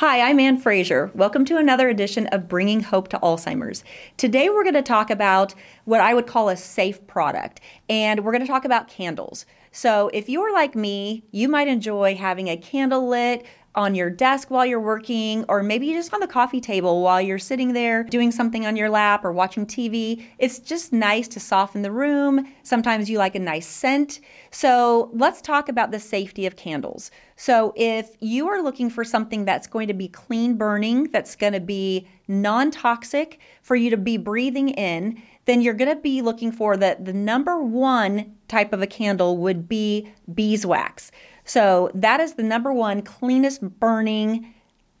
Hi, I'm Anne Fraser. Welcome to another edition of Bringing Hope to Alzheimer's. Today we're going to talk about what I would call a safe product, and we're going to talk about candles. So, if you're like me, you might enjoy having a candle lit on your desk while you're working, or maybe just on the coffee table while you're sitting there doing something on your lap or watching TV. It's just nice to soften the room. Sometimes you like a nice scent. So let's talk about the safety of candles. So if you are looking for something that's going to be clean burning, that's going to be non toxic for you to be breathing in, then you're going to be looking for the, the number one type of a candle would be beeswax. So that is the number one cleanest burning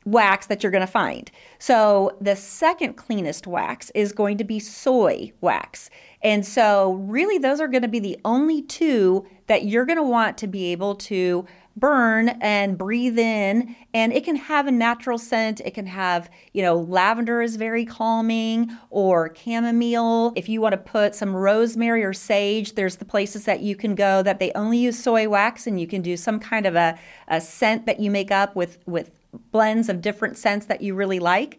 wax that you're going to find. So the second cleanest wax is going to be soy wax. And so really those are going to be the only two that you're going to want to be able to burn and breathe in and it can have a natural scent. It can have you know lavender is very calming or chamomile. If you want to put some rosemary or sage there's the places that you can go that they only use soy wax and you can do some kind of a, a scent that you make up with with blends of different scents that you really like.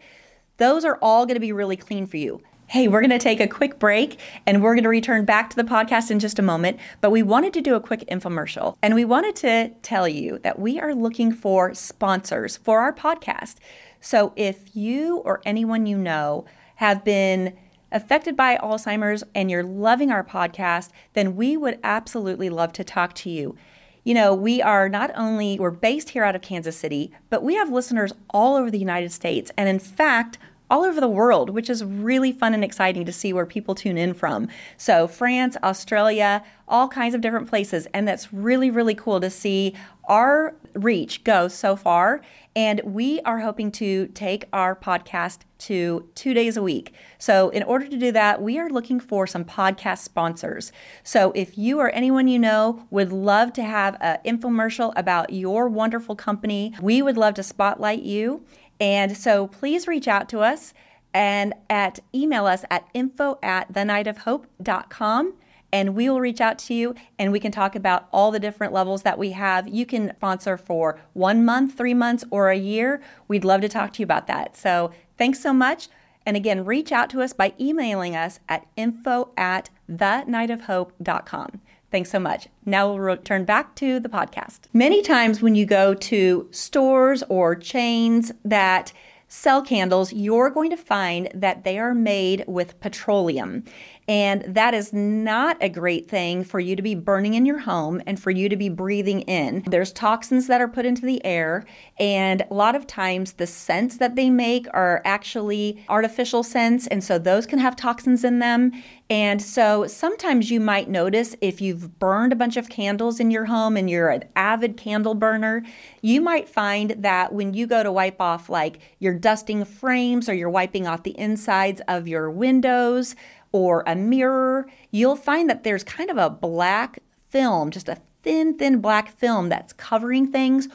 Those are all going to be really clean for you Hey, we're going to take a quick break and we're going to return back to the podcast in just a moment. But we wanted to do a quick infomercial and we wanted to tell you that we are looking for sponsors for our podcast. So if you or anyone you know have been affected by Alzheimer's and you're loving our podcast, then we would absolutely love to talk to you. You know, we are not only we're based here out of Kansas City, but we have listeners all over the United States. And in fact, all over the world, which is really fun and exciting to see where people tune in from. So, France, Australia, all kinds of different places. And that's really, really cool to see our reach go so far. And we are hoping to take our podcast to two days a week. So, in order to do that, we are looking for some podcast sponsors. So, if you or anyone you know would love to have an infomercial about your wonderful company, we would love to spotlight you. And so please reach out to us and at email us at info at thenightofhope.com and we will reach out to you and we can talk about all the different levels that we have. You can sponsor for one month, three months, or a year. We'd love to talk to you about that. So thanks so much. And again, reach out to us by emailing us at info at thenightofhope.com. Thanks so much. Now we'll return back to the podcast. Many times when you go to stores or chains that sell candles, you're going to find that they are made with petroleum. And that is not a great thing for you to be burning in your home and for you to be breathing in. There's toxins that are put into the air, and a lot of times the scents that they make are actually artificial scents, and so those can have toxins in them. And so sometimes you might notice if you've burned a bunch of candles in your home and you're an avid candle burner, you might find that when you go to wipe off, like you're dusting frames or you're wiping off the insides of your windows or a mirror, you'll find that there's kind of a black film, just a thin, thin black film that's covering things.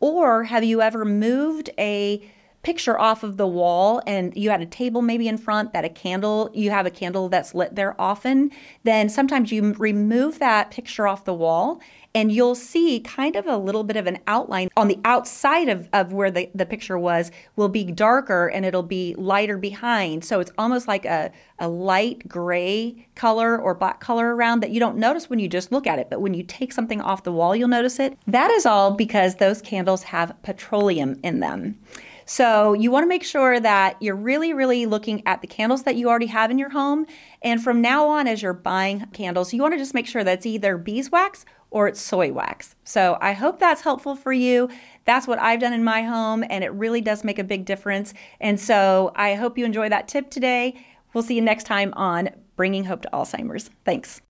Or have you ever moved a picture off of the wall and you had a table maybe in front that a candle you have a candle that's lit there often then sometimes you remove that picture off the wall and you'll see kind of a little bit of an outline on the outside of, of where the, the picture was will be darker and it'll be lighter behind. So it's almost like a, a light gray color or black color around that you don't notice when you just look at it but when you take something off the wall you'll notice it. That is all because those candles have petroleum in them so you want to make sure that you're really, really looking at the candles that you already have in your home. And from now on, as you're buying candles, you want to just make sure that's either beeswax or it's soy wax. So I hope that's helpful for you. That's what I've done in my home, and it really does make a big difference. And so I hope you enjoy that tip today. We'll see you next time on Bringing Hope to Alzheimer's. Thanks.